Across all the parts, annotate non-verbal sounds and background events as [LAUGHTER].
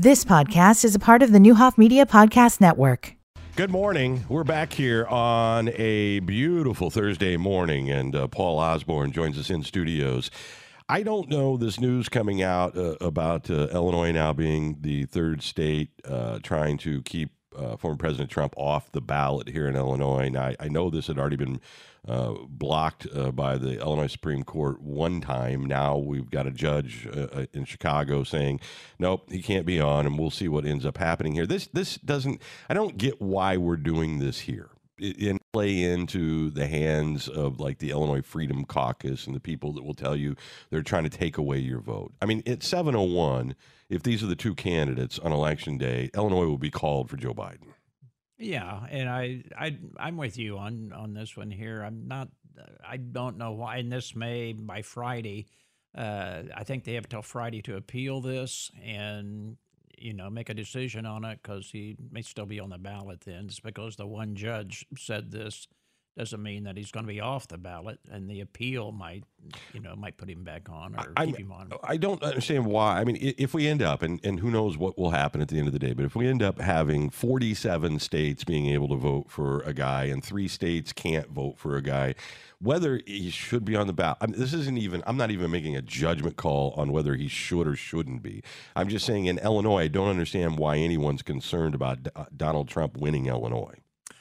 This podcast is a part of the Neuhoff Media Podcast Network. Good morning. We're back here on a beautiful Thursday morning, and uh, Paul Osborne joins us in studios. I don't know this news coming out uh, about uh, Illinois now being the third state uh, trying to keep uh, former President Trump off the ballot here in Illinois. Now, I, I know this had already been uh, blocked uh, by the Illinois Supreme Court one time. Now we've got a judge uh, uh, in Chicago saying, "Nope, he can't be on," and we'll see what ends up happening here. This this doesn't. I don't get why we're doing this here. And play into the hands of like the Illinois Freedom Caucus and the people that will tell you they're trying to take away your vote. I mean, at 701, if these are the two candidates on election day, Illinois will be called for Joe Biden. Yeah, and I, I, I'm with you on on this one here. I'm not. I don't know why. And this may by Friday. Uh, I think they have till Friday to appeal this and you know make a decision on it because he may still be on the ballot. Then It's because the one judge said this doesn't mean that he's going to be off the ballot, and the appeal might, you know, might put him back on or I, keep him on. I don't understand why. I mean, if we end up, and, and who knows what will happen at the end of the day, but if we end up having 47 states being able to vote for a guy and three states can't vote for a guy, whether he should be on the ballot, I mean, this isn't even, I'm not even making a judgment call on whether he should or shouldn't be. I'm just saying in Illinois, I don't understand why anyone's concerned about D- uh, Donald Trump winning Illinois.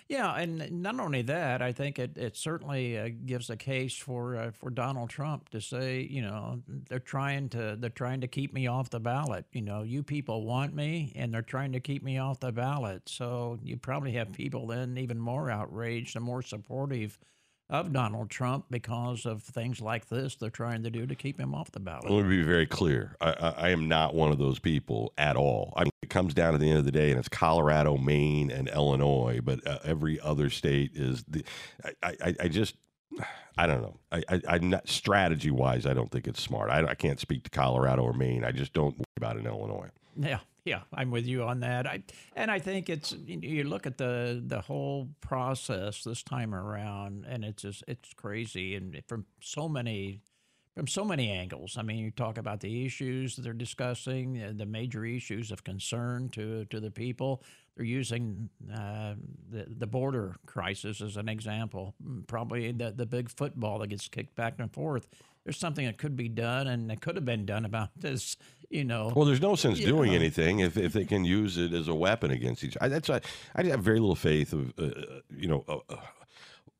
Yeah, and not only that, I think it, it certainly uh, gives a case for uh, for Donald Trump to say, you know, they're trying to they're trying to keep me off the ballot. You know, you people want me, and they're trying to keep me off the ballot. So you probably have people then even more outraged and more supportive of Donald Trump because of things like this they're trying to do to keep him off the ballot. Let me be very clear. I, I, I, am not one of those people at all. I mean, it comes down to the end of the day, and it's Colorado, Maine, and Illinois, but uh, every other state is the. I, I, I just. I don't know. I, I, I'm not strategy wise. I don't think it's smart. I, I can't speak to Colorado or Maine. I just don't worry about in Illinois. Yeah, yeah, I'm with you on that. I and I think it's you look at the the whole process this time around, and it's just it's crazy, and from so many from so many angles. I mean, you talk about the issues that they're discussing, the major issues of concern to to the people. They're using uh, the the border crisis as an example. Mm, probably the the big football that gets kicked back and forth. There's something that could be done, and it could have been done about this you know. Well, there's no sense doing know. anything if, if they can use it as a weapon against each. I, that's why I have very little faith of uh, you know uh, uh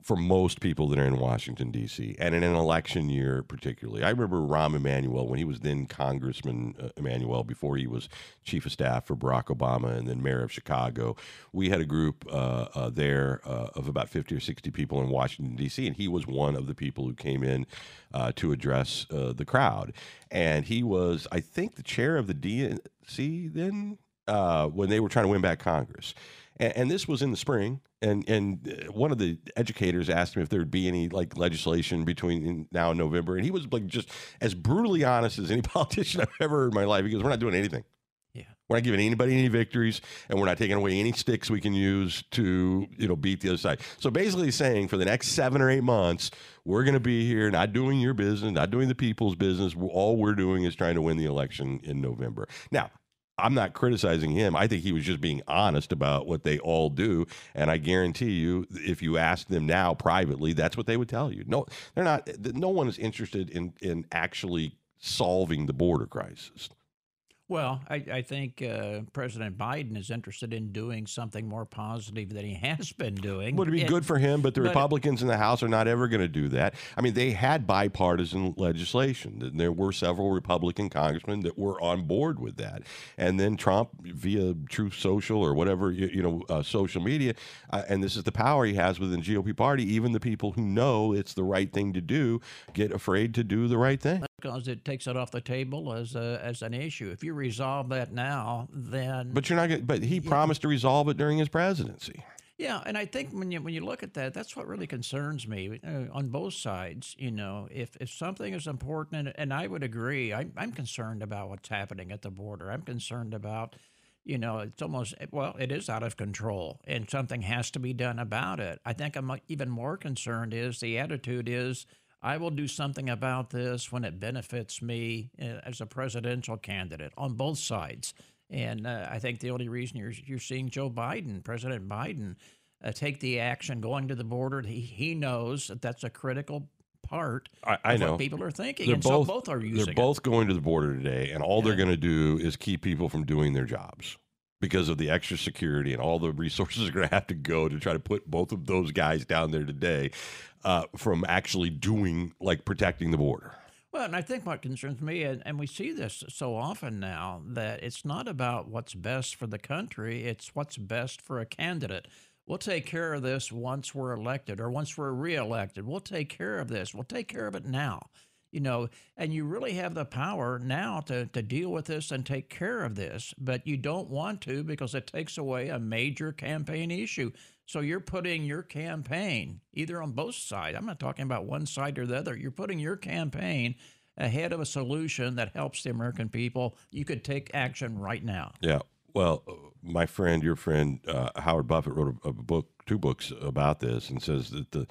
for most people that are in Washington D.C. and in an election year particularly. I remember Rahm Emanuel when he was then Congressman uh, Emanuel before he was chief of staff for Barack Obama and then mayor of Chicago. We had a group uh, uh, there uh, of about fifty or sixty people in Washington D.C. and he was one of the people who came in uh, to address uh, the crowd, and he was I think the chair of the DNC then when they were trying to win back Congress and, and, this was in the spring. And and uh, one of the educators asked him if there would be any like legislation between now and November, and he was like just as brutally honest as any [LAUGHS] politician I've ever heard in my life. He goes, "We're not doing anything." Yeah. We're not giving anybody any victories, and we're not taking away any sticks we can use to, you know, beat the other side. So basically, saying for the next seven or eight months, we're going to be here, not doing your business, not doing the people's business. All we're doing is trying to win the election in November. Now, I'm not criticizing him. I think he was just being honest about what they all do. And I guarantee you, if you ask them now privately, that's what they would tell you. No, they're not. No one is interested in in actually solving the border crisis. Well, I, I think uh, President Biden is interested in doing something more positive than he [LAUGHS] has been doing. Would be it, good for him, but the but Republicans in the House are not ever going to do that. I mean, they had bipartisan legislation. and There were several Republican congressmen that were on board with that, and then Trump, via Truth Social or whatever you, you know, uh, social media, uh, and this is the power he has within the GOP party. Even the people who know it's the right thing to do get afraid to do the right thing because it takes it off the table as a, as an issue. If you resolve that now, then but you're not. Gonna, but he promised to resolve it during his presidency. Yeah, and I think when you when you look at that, that's what really concerns me uh, on both sides. You know, if if something is important, and, and I would agree, I, I'm concerned about what's happening at the border. I'm concerned about, you know, it's almost well, it is out of control, and something has to be done about it. I think I'm even more concerned is the attitude is I will do something about this when it benefits me uh, as a presidential candidate on both sides. And uh, I think the only reason you're you're seeing Joe Biden, President Biden, uh, take the action going to the border, he he knows that that's a critical part I, I of know what people are thinking, they're and both, so both are using They're it. both going to the border today, and all they're going to do is keep people from doing their jobs because of the extra security and all the resources [LAUGHS] are going to have to go to try to put both of those guys down there today uh, from actually doing like protecting the border. Well, and I think what concerns me, and, and we see this so often now, that it's not about what's best for the country, it's what's best for a candidate. We'll take care of this once we're elected or once we're reelected. We'll take care of this. We'll take care of it now. You know, and you really have the power now to, to deal with this and take care of this, but you don't want to because it takes away a major campaign issue. So you're putting your campaign either on both sides. I'm not talking about one side or the other. You're putting your campaign ahead of a solution that helps the American people. You could take action right now. Yeah. Well, uh, my friend, your friend uh, Howard Buffett wrote a, a book, two books about this, and says that the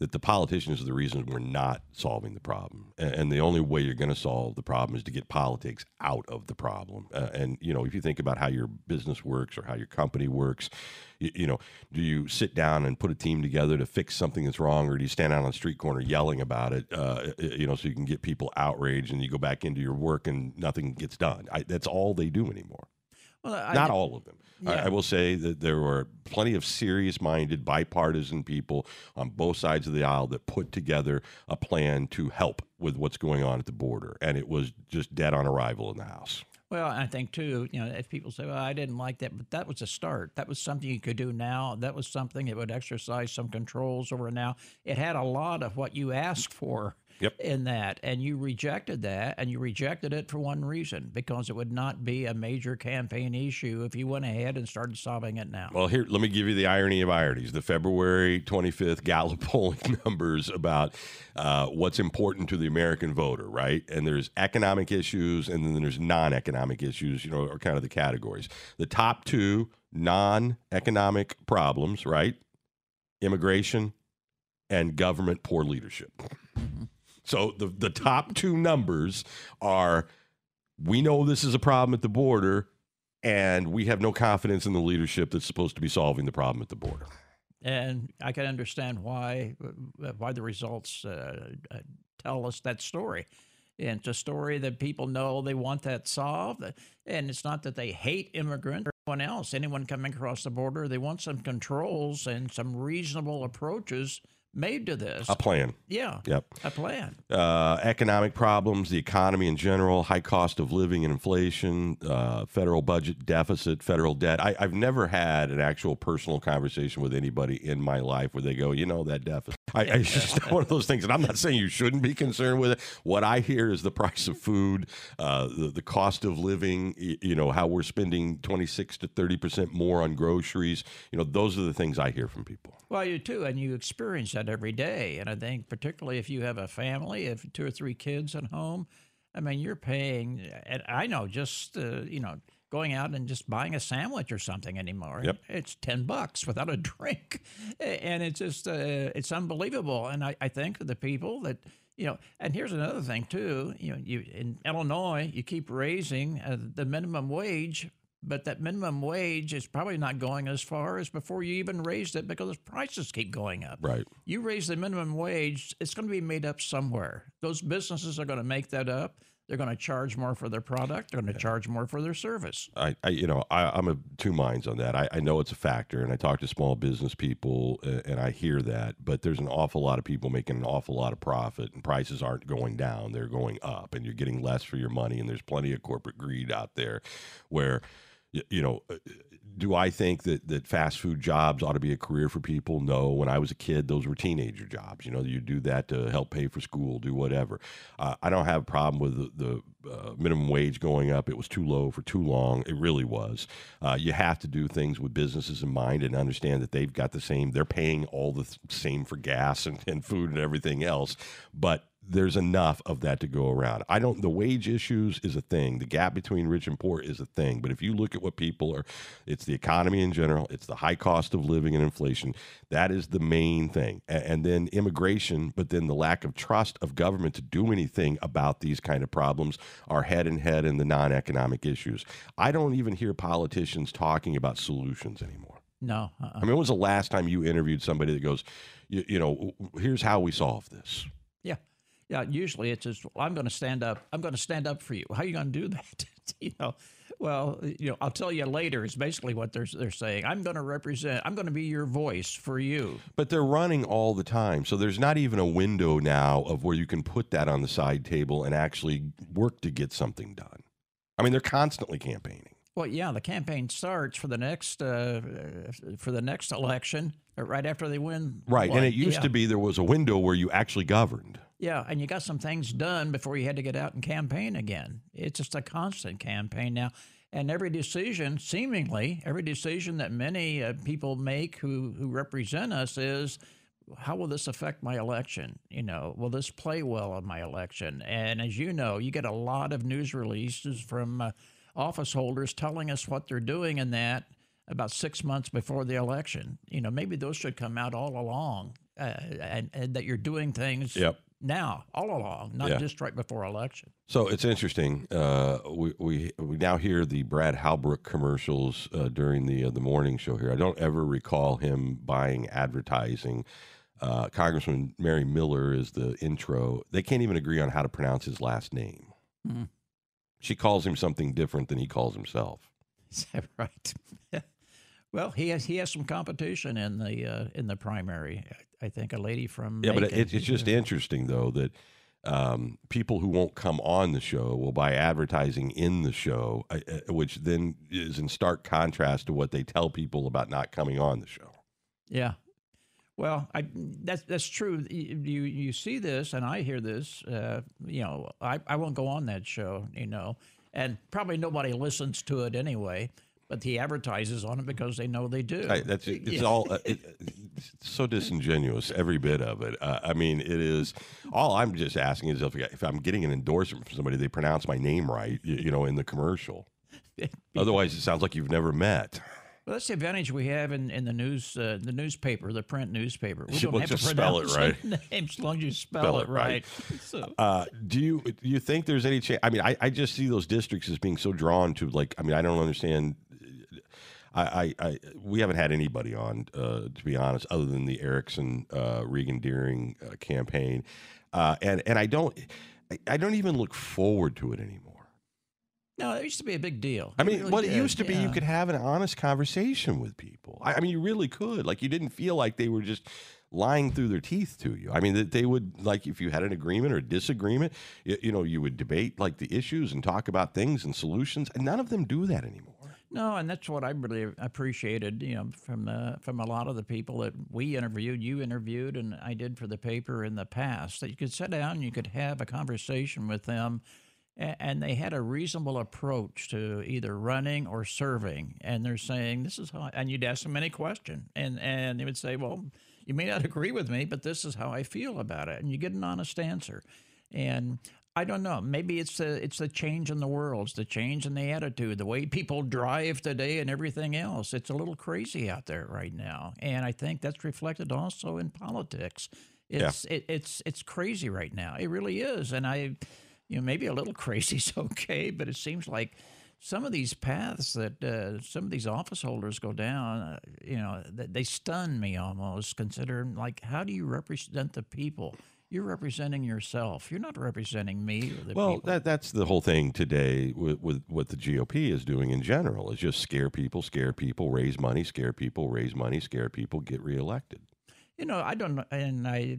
that the politicians are the reason we're not solving the problem, and, and the only way you're going to solve the problem is to get politics out of the problem. Uh, and you know, if you think about how your business works or how your company works, you, you know, do you sit down and put a team together to fix something that's wrong, or do you stand out on the street corner yelling about it? Uh, you know, so you can get people outraged, and you go back into your work and nothing gets done. I, that's all they do anymore. Well, I, Not all of them. I, I will say that there were plenty of serious minded, bipartisan people on both sides of the aisle that put together a plan to help with what's going on at the border. And it was just dead on arrival in the House. Well, I think too, you know, if people say, "Well, I didn't like that," but that was a start. That was something you could do now. That was something that would exercise some controls over now. It had a lot of what you asked for Yep. in that, and you rejected that, and you rejected it for one reason because it would not be a major campaign issue if you went ahead and started solving it now. Well, here, let me give you the irony of ironies. The February 25th Gallup [LAUGHS] polling numbers about uh, what's important to the American voter, right? And there's economic issues and then there's non economic issues, you know, are kind of the categories. The top two non economic problems, right? Immigration and government poor leadership. So the, the top two numbers are we know this is a problem at the border and we have no confidence in the leadership that's supposed to be solving the problem at the border. and I can understand why uh, why the results uh, uh, tell us that story. And it's a story that people know they want that solved, and it's not that they hate immigrants or anyone else, anyone coming across the border. They want some controls and some reasonable approaches made to this. A plan. yeah, Yep. a plan. Uh, economic problems, the economy in general, high cost of living and inflation, uh, federal budget deficit, federal debt. I, I've never had an actual personal conversation with anybody in my life where they go, you know, that deficit. I, I it's just one of those things, and I'm not saying you shouldn't be concerned with it. What I hear is the price of food, uh, the, the cost of living, you know, how we're spending 26 to 30 percent more on groceries. You know, those are the things I hear from people. Well, you too, and you experience that every day. And I think, particularly if you have a family, if two or three kids at home, I mean, you're paying. And I know just uh, you know going out and just buying a sandwich or something anymore. Yep. It's ten bucks without a [LAUGHS] drink, and it's just uh, it's unbelievable. And I, I think the people that. You know, and here's another thing too. You know, you in Illinois, you keep raising uh, the minimum wage, but that minimum wage is probably not going as far as before you even raised it because prices keep going up. Right. You raise the minimum wage, it's going to be made up somewhere. Those businesses are going to make that up. They're going to charge more for their product. They're going to charge more for their service. I, I you know, I, I'm of two minds on that. I, I know it's a factor, and I talk to small business people, uh, and I hear that. But there's an awful lot of people making an awful lot of profit, and prices aren't going down; they're going up, and you're getting less for your money. And there's plenty of corporate greed out there, where, you know. uh, Do I think that, that fast food jobs ought to be a career for people? No. When I was a kid, those were teenager jobs. You know, you do that to help pay for school, do whatever. Uh, I don't have a problem with the, the uh, minimum wage going up. It was too low for too long. It really was. Uh, you have to do things with businesses in mind and understand that they've got the same, they're paying all the th- same for gas and, and food and everything else. But there's enough of that to go around. I don't. The wage issues is a thing. The gap between rich and poor is a thing. But if you look at what people are, it's the economy in general. It's the high cost of living and inflation. That is the main thing. And then immigration. But then the lack of trust of government to do anything about these kind of problems are head and head in the non-economic issues. I don't even hear politicians talking about solutions anymore. No. Uh-uh. I mean, when was the last time you interviewed somebody that goes, you, you know, here's how we solve this? Yeah. Usually it's just well, I'm going to stand up. I'm going to stand up for you. How are you going to do [LAUGHS] that? you know, well, you know, I'll tell you later. Is basically what they're they're saying. I'm going to represent. I'm going to be your voice for you. But they're running all the time, so there's not even a window now of where you can put that on the side table and actually work to get something done. I mean, they're constantly campaigning. Well, yeah, the campaign starts for the next uh, for the next election uh, right after they win. Right, what? and it used yeah. to be there was a window where you actually governed. Yeah, and you got some things done before you had to get out and campaign again. It's just a constant campaign now. And every decision, seemingly, every decision that many uh, people make who, who represent us is how will this affect my election? You know, will this play well on my election? And as you know, you get a lot of news releases from uh, office holders telling us what they're doing in that about six months before the election. You know, maybe those should come out all along uh, and, and that you're doing things Yep. now, all along, not Yeah. just right before election. So it's interesting. Uh, we, we we now hear the Brad Halbrook commercials uh, during the uh, the morning show here. I don't ever recall him buying advertising. Uh, Congressman Mary Miller is the intro. They can't even agree on how to pronounce his last name. Hmm. She calls him something different than he calls himself. [LAUGHS] Is that right? [LAUGHS] well, he has he has some competition in the uh, in the primary. I think a lady from Yeah, but it, it's just interesting though that um, people who won't come on the show will buy advertising in the show, uh, uh, which then is in stark contrast to what they tell people about not coming on the show. Yeah. Well, I that's that's true. You you, see this, and I hear this. Uh, you know, I, I won't go on that show. You know, and probably nobody listens to it anyway. But he advertises on it because they know they do. I, that's it's all uh, it, it's so disingenuous, every bit of it. Uh, I mean, it is. All I'm just asking is if, if I'm getting an endorsement from somebody, they pronounce my name right, you, you know, in the commercial. [LAUGHS] Otherwise, it sounds like you've never met. Well, that's the advantage we have in, in the news, uh, the newspaper, the print newspaper. We [LAUGHS] don't have to spell it [LAUGHS] right. the name as long as you spell, Spell it right. right. [LAUGHS] So, Uh, do you do you think there's any chance? I mean, I, I just see those districts as being so drawn to like. I mean, I don't understand. I, I, I we haven't had anybody on uh, to be honest, other than the Erickson uh, Regan Deering uh, campaign, uh, and and I don't I, I don't even look forward to it anymore. No, it used to be a big deal. I mean, really what it used to be, you could have an honest conversation with people. I, I mean, you really could. Like, you didn't feel like they were just lying through their teeth to you. I mean, that they would like if you had an agreement or disagreement, you, you know, you would debate like the issues and talk about things and solutions. And none of them do that anymore. No, and that's what I really appreciated, you know, from uh, from a lot of the people that we interviewed, you interviewed, and I did for the paper in the past. That you could sit down, and you could have a conversation with them, a- and they had a reasonable approach to either running or serving. And they're saying, "This is how," and you'd ask them any question, and and they would say, "Well, you may not agree with me, but this is how I feel about it," and you get an honest answer. And I don't know. Maybe it's the it's the change in the world, it's the change in the attitude, the way people drive today, and everything else. It's a little crazy out there right now, and I think that's reflected also in politics. It's it, it's it's crazy right now. It really is, and I, you know, maybe a little [LAUGHS] crazy is okay, but it seems like some of these paths that uh, some of these office holders go down, uh, you know, th- they stun me almost. Considering like, how do you represent the people? You're representing yourself. You're not representing me or the Well, people. that that's the whole thing today with, with what the GOP is doing in general is just scare people, scare people, raise money, scare people, raise money, scare people, get reelected. You know, I don't know, and I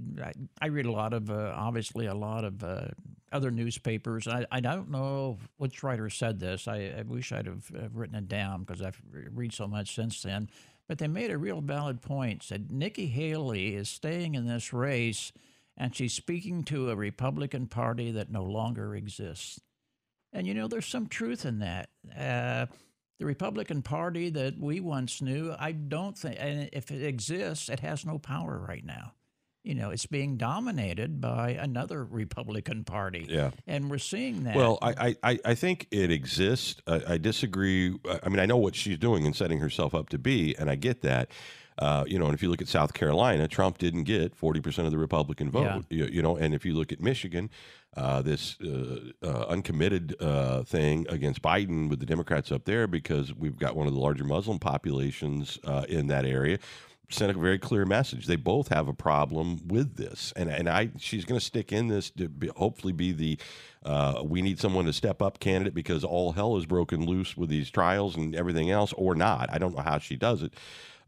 I, read a lot of uh, obviously a lot of uh, other newspapers. I I don't know which writer said this. I, I wish I'd have uh, written it down because I've read so much since then. But they made a real valid point. Said Nikki Haley is staying in this race, and she's speaking to a Republican Party that no longer exists. And you know, there's some truth in that. Uh, the Republican Party that we once knew, I don't think, and if it exists, it has no power right now. you know, it's being dominated by another Republican Party. Yeah. And we're seeing that. Well, I, I, I think it exists. I, I disagree. I mean, I know what she's doing and setting herself up to be, and I get that. Uh, you know, and if you look at South Carolina, Trump didn't get 40% of the Republican vote. You, you know, and if you look at Michigan, uh, this uh, uh, uncommitted uh, thing against Biden with the Democrats up there because we've got one of the larger Muslim populations in that area sent a very clear message. They both have a problem with this, and and I she's going to stick in this to be, hopefully be the uh, we need someone to step up candidate because all hell is broken loose with these trials and everything else, or not. I don't know how she does it,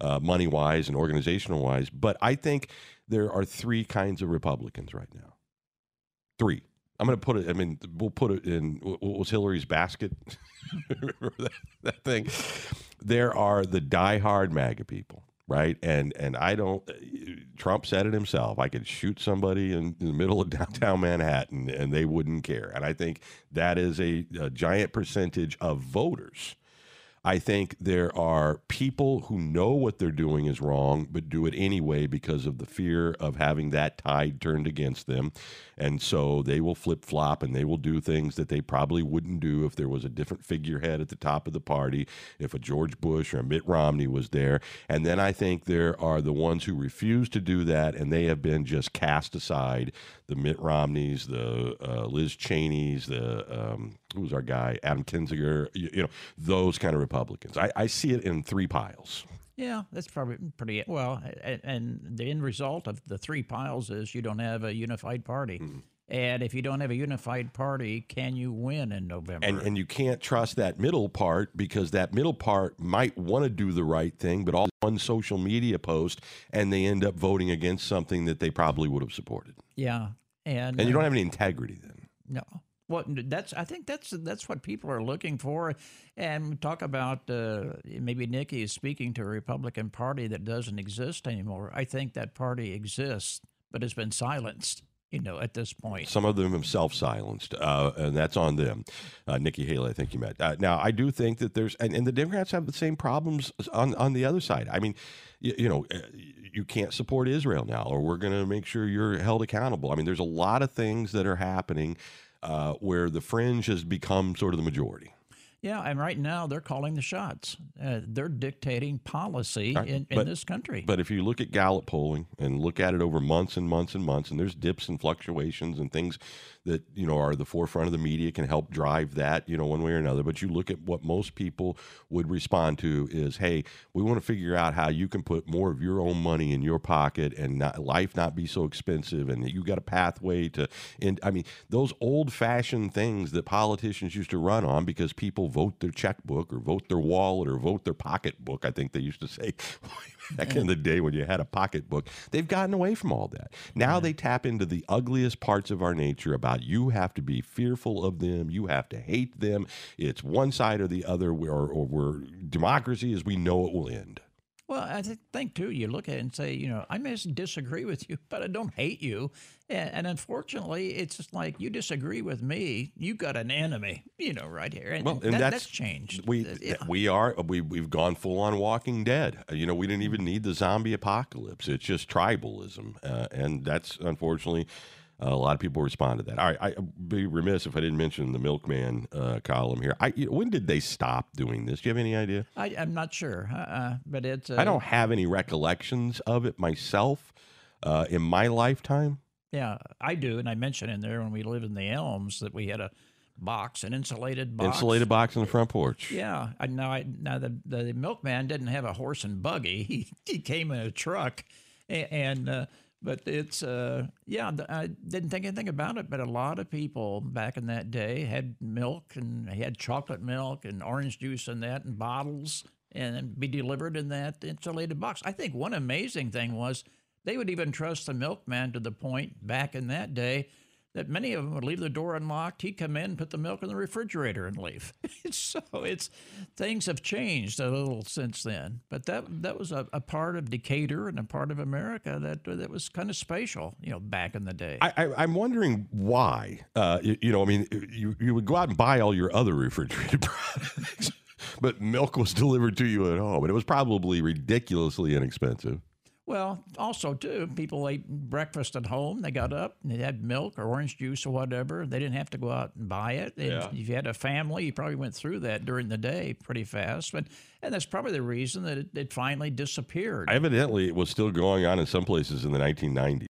uh, money wise and organizational wise, but I think there are three kinds of Republicans right now. Three. I'm going to put it. I mean, we'll put it in. What was Hillary's basket? [LAUGHS] Remember that, that thing? There are the diehard MAGA people right? And and I don't. Uh, Trump said it himself. I could shoot somebody in, in the middle of downtown Manhattan, and they wouldn't care. And I think that is a, a giant percentage of voters. I think there are people who know what they're doing is wrong, but do it anyway because of the fear of having that tide turned against them. And so they will flip flop and they will do things that they probably wouldn't do if there was a different figurehead at the top of the party, if a George Bush or a Mitt Romney was there. And then I think there are the ones who refuse to do that and they have been just cast aside. The Mitt Romneys, the uh, Liz Cheneys, the um, who was our guy, Adam Kinzinger, you, you know, those kind of Republicans. I, I see it in three piles. Yeah, that's probably pretty well. And, and the end result of the three piles is you don't have a unified party. Mm-hmm. And if you don't have a unified party, can you win in November? And and you can't trust that middle part because that middle part might want to do the right thing, but all one social media post and they end up voting against something that they probably would have supported. yeah, and And you uh, don't have any integrity then. No. Well, that's I think that's that's what people are looking for, and talk about uh, maybe Nikki is speaking to a Republican Party that doesn't exist anymore. I think that party exists, but has been silenced. You know, at this point. Some of them have self-silenced, uh, and that's on them. Uh, Nikki Haley, I think you met. Uh, now, I do think that there's, and, and the Democrats have the same problems on on the other side. I mean, you, you know, uh, you can't support Israel now, or we're going to make sure you're held accountable. I mean, there's a lot of things that are happening uh, where the fringe has become sort of the majority. Yeah, and right now they're calling the shots. Uh, they're dictating policy Right, in, in but- this country. But if you look at Gallup polling and look at it over months and months and months, and there's dips and fluctuations and things that you know are the forefront of the media can help drive that you know one way or another. But you look at what most people would respond to is, "Hey, we want to figure out how you can put more of your own money in your pocket and not, life not be so expensive, and you got a pathway to." And I mean, those old-fashioned things that politicians used to run on because people vote their checkbook or vote their wallet or vote their pocketbook. I think they used to say [LAUGHS] back in the day when you had a pocketbook. They've gotten away from all that. Now they tap into the ugliest parts of our nature about you have to be fearful of them, you have to hate them. It's one side or the other, or, or we're democracy as we know it will end. Well, I think too, you look at it and say, you know, I may disagree with you, [LAUGHS] but I don't hate you. And, and unfortunately, it's just like you disagree with me, you got an enemy, you know, right here. And, Well, and that- that's- that's changed. We Uh, yeah. we are we we've gone full on Walking Dead. Uh, You know, we didn't even need the zombie apocalypse. It's just tribalism, uh, and that's unfortunately. Uh, a lot of people respond to that. All right, I- I'd be remiss if I didn't mention the Milkman uh, column here. I, when did they stop doing this? Do you have any idea? I, I'm not sure, uh, but it's. Uh, I don't have any recollections of it myself uh, in my lifetime. Yeah, I do, and I mentioned in there when we lived in the Elms that we had a box, an insulated box. Insulated box on the front porch. Yeah, I now I now the the milkman didn't have a horse and buggy. [LAUGHS] He he came in a truck, a- and uh, but it's uh yeah I didn't think anything about it. But a lot of people back in that day had milk and had chocolate milk and orange juice and that in bottles and be delivered in that insulated box. I think one amazing thing was they would even trust the milkman to the point back in that day that many of them would leave the door unlocked. He'd come in, put the milk in the refrigerator, and leave. [LAUGHS] so it's things have changed a little since then. But that that was a, a part of Decatur and a part of America that that was kind of spatial, you know, back in the day. I, I'm wondering why. Uh, you, you know, I mean, you, you would go out and buy all your other refrigerated [LAUGHS] products, but milk was delivered to you at home, and it was probably ridiculously inexpensive. Well, also too, people ate breakfast at home. They got up and they had milk or orange juice or whatever. They didn't have to go out and buy it. And Yeah. If you had a family, you probably went through that during the day pretty fast. But and that's probably the reason that it, it finally disappeared. Evidently, it was still going on in some places in the 1990s.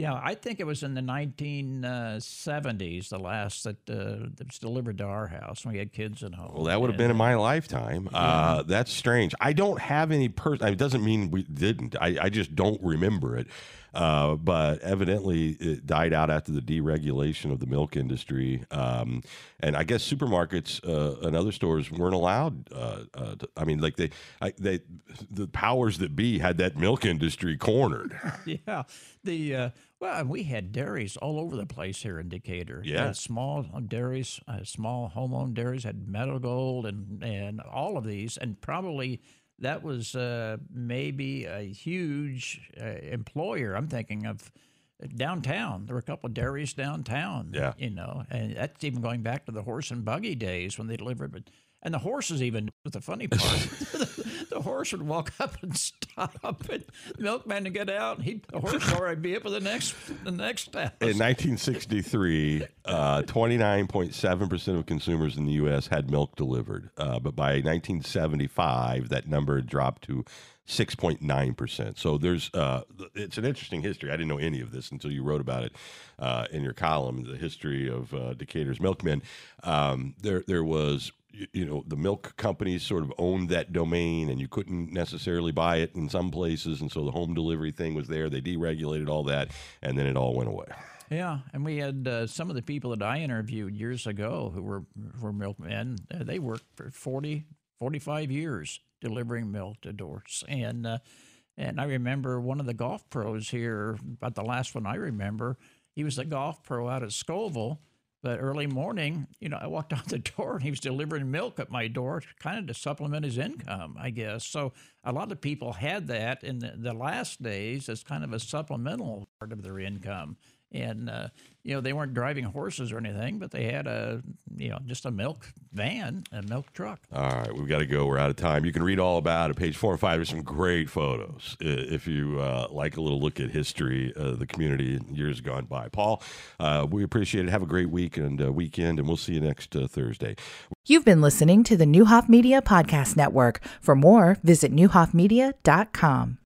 Yeah, I think it was in the 1970s, the last that, uh, that was delivered to our house when we had kids at home. Well, that would have been in my lifetime. Uh, that's strange. I don't have any person. It doesn't mean we didn't. I, I just don't remember it. Uh, but evidently, it died out after the deregulation of the milk industry. Um, and I guess supermarkets uh, and other stores weren't allowed. Uh, uh, to, I mean, like they, I, they, the powers that be had that milk industry cornered. [LAUGHS] Yeah, the uh, well, we had dairies all over the place here in Decatur. Yeah. Uh, small dairies, uh, small home-owned dairies had Meadow Gold and and all of these, and probably that was uh, maybe a huge uh, employer. I'm thinking of downtown. There were a couple of dairies downtown. Yeah. you know, and that's even going back to the horse and buggy days when they delivered. But and the horses even. The funny part, [LAUGHS] the horse would walk up and stop, and the milkman would get out. And he, the horse would already be up for the next, the next house. In 1963, uh, 29.7% of consumers in the U.S. had milk delivered. Uh, but by 1975, that number dropped to 6.9%. So there's, uh, it's an interesting history. I didn't know any of this until you wrote about it uh, in your column, the history of uh, Decatur's milkmen. Um, there, there was you, know the milk companies sort of owned that domain and you couldn't necessarily buy it in some places and so the home delivery thing was there they deregulated all that and then it all went away Yeah, and we had uh, some of the people that I interviewed years ago who were were milkmen. Uh, they worked for 40, 45 years delivering milk to doors, and uh, and I remember one of the golf pros here, about the last one I remember. He was a golf pro out at Scovill. But early morning, you know, I walked [LAUGHS] out the door and he was delivering milk at my door, kind of to supplement his income, I guess. So a lot of people had that in the, the last days as kind of a supplemental part of their income and uh, you know they weren't driving horses or anything, but they had a you know just a milk van, a milk truck. All right, we've got to go. We're out of time. You can read all about it. Page four and five. There's some great photos if you uh, like a little look at history of the community years gone by. Paul, uh, we appreciate it. Have a great week and uh, weekend, and we'll see you next uh, Thursday. You've been listening to the Neuhoff Media Podcast Network. For more, visit neuhoffmedia.com.